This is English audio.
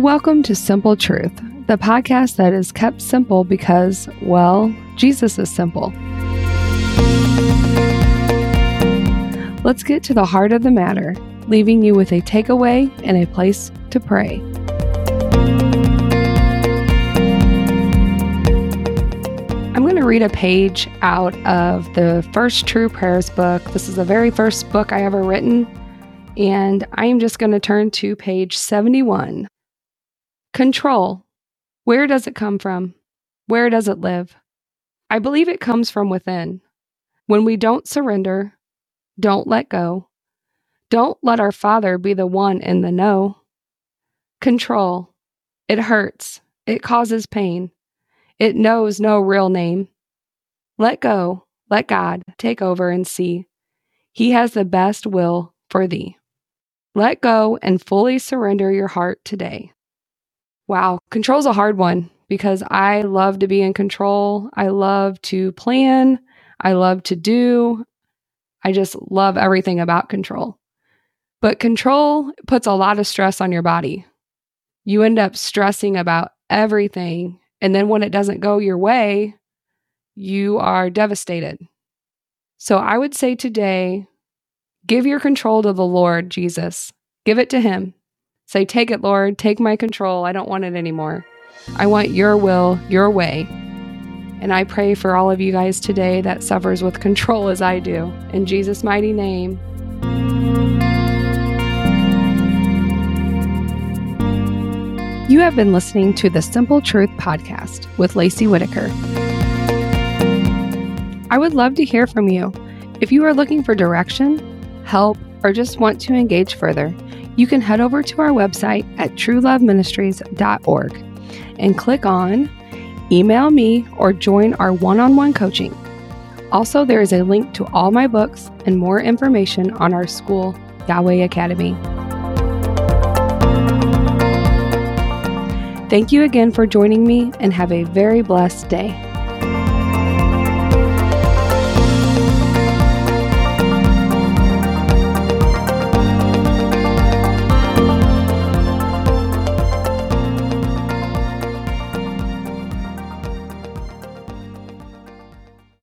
welcome to Simple Truth, the podcast that is kept simple because, well, Jesus is simple. Let's get to the heart of the matter, leaving you with a takeaway and a place to pray. I'm going to read a page out of the First True Prayers book. This is the very first book I ever written, and I'm just going to turn to page 71. Control. Where does it come from? Where does it live? I believe it comes from within. When we don't surrender, don't let go. Don't let our Father be the one in the know. Control. It hurts. It causes pain. It knows no real name. Let go. Let God take over and see. He has the best will for thee. Let go and fully surrender your heart today. Wow, control's a hard one because I love to be in control. I love to plan. I love to do. I just love everything about control. But control puts a lot of stress on your body. You end up stressing about everything. And then when it doesn't go your way, you are devastated. So I would say today, give your control to the Lord Jesus. Give it to Him. Say, Take it, Lord. Take my control. I don't want it anymore. I want your will, your way. And I pray for all of you guys today that suffers with control as I do. In Jesus' mighty name. You have been listening to the Simple Truth Podcast with Lacey Whittaker. I would love to hear from you. If you are looking for direction, help, or just want to engage further, you can head over to our website at trueloveministries.org and click on email me, or join our one on one coaching. Also, there is a link to all my books and more information on our school, Yahweh Academy. Thank you again for joining me and have a very blessed day.